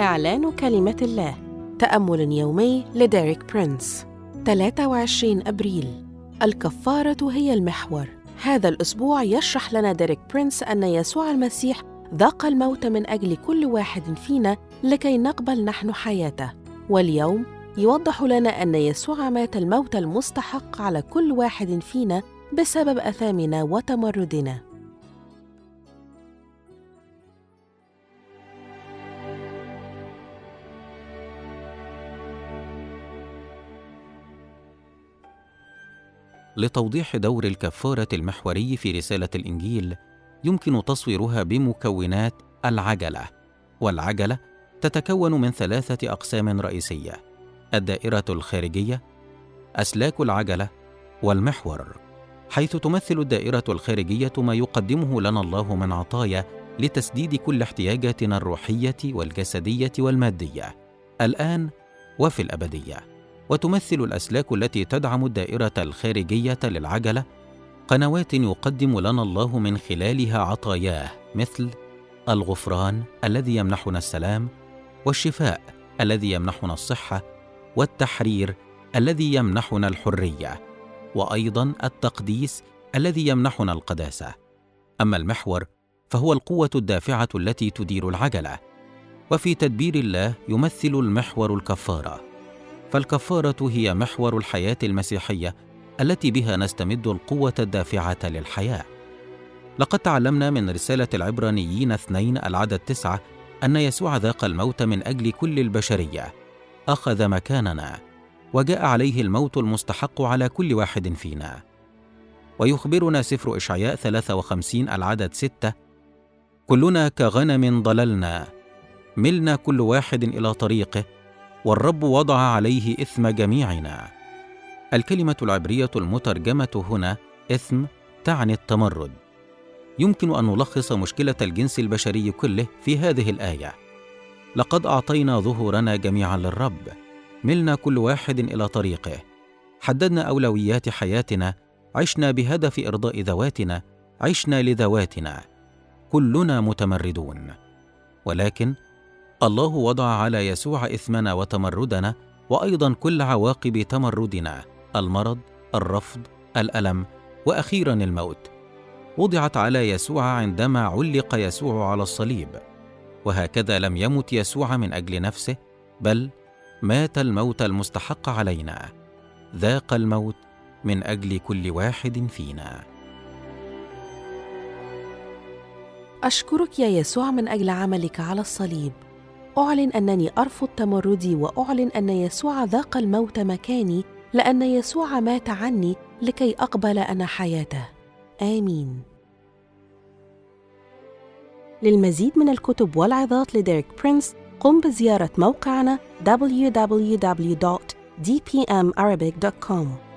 إعلان كلمة الله. تأمل يومي لديريك برينس. 23 أبريل. الكفارة هي المحور. هذا الأسبوع يشرح لنا ديريك برينس أن يسوع المسيح ذاق الموت من أجل كل واحد فينا لكي نقبل نحن حياته. واليوم يوضح لنا أن يسوع مات الموت المستحق على كل واحد فينا بسبب أثامنا وتمردنا. لتوضيح دور الكفارة المحوري في رسالة الإنجيل يمكن تصويرها بمكونات العجلة. والعجلة تتكون من ثلاثة أقسام رئيسية الدائرة الخارجية أسلاك العجلة والمحور. حيث تمثل الدائرة الخارجية ما يقدمه لنا الله من عطايا لتسديد كل احتياجاتنا الروحية والجسدية والمادية. الآن وفي الأبدية. وتمثل الأسلاك التي تدعم الدائرة الخارجية للعجلة قنوات يقدم لنا الله من خلالها عطاياه مثل الغفران الذي يمنحنا السلام والشفاء الذي يمنحنا الصحة والتحرير الذي يمنحنا الحرية. وأيضا التقديس الذي يمنحنا القداسة. أما المحور فهو القوة الدافعة التي تدير العجلة. وفي تدبير الله يمثل المحور الكفارة. فالكفارة هي محور الحياة المسيحية التي بها نستمد القوة الدافعة للحياة. لقد تعلمنا من رسالة العبرانيين اثنين العدد تسعه أن يسوع ذاق الموت من أجل كل البشرية. أخذ مكاننا. وجاء عليه الموت المستحق على كل واحد فينا. ويخبرنا سفر إشعياء 53 العدد 6 كلنا كغنم ضللنا ملنا كل واحد إلى طريقه والرب وضع عليه إثم جميعنا. الكلمة العبرية المترجمة هنا إثم تعني التمرد. يمكن أن نلخص مشكلة الجنس البشري كله في هذه الآية. لقد أعطينا ظهورنا جميعا للرب. ملنا كل واحد إلى طريقه. حددنا أولويات حياتنا عشنا بهدف إرضاء ذواتنا عشنا لذواتنا. كلنا متمردون. ولكن الله وضع على يسوع إثمنا وتمردنا وأيضا كل عواقب تمردنا المرض الرفض الألم وأخيرا الموت. وضعت على يسوع عندما علق يسوع على الصليب. وهكذا لم يمت يسوع من أجل نفسه بل مات الموت المستحق علينا. ذاق الموت من أجل كل واحد فينا. أشكرك يا يسوع من أجل عملك على الصليب. أعلن أنني أرفض تمردي وأعلن أن يسوع ذاق الموت مكاني لأن يسوع مات عني لكي أقبل أنا حياته. آمين. للمزيد من الكتب والعظات لديريك برينس قم بزيارة موقعنا www.dpmarabic.com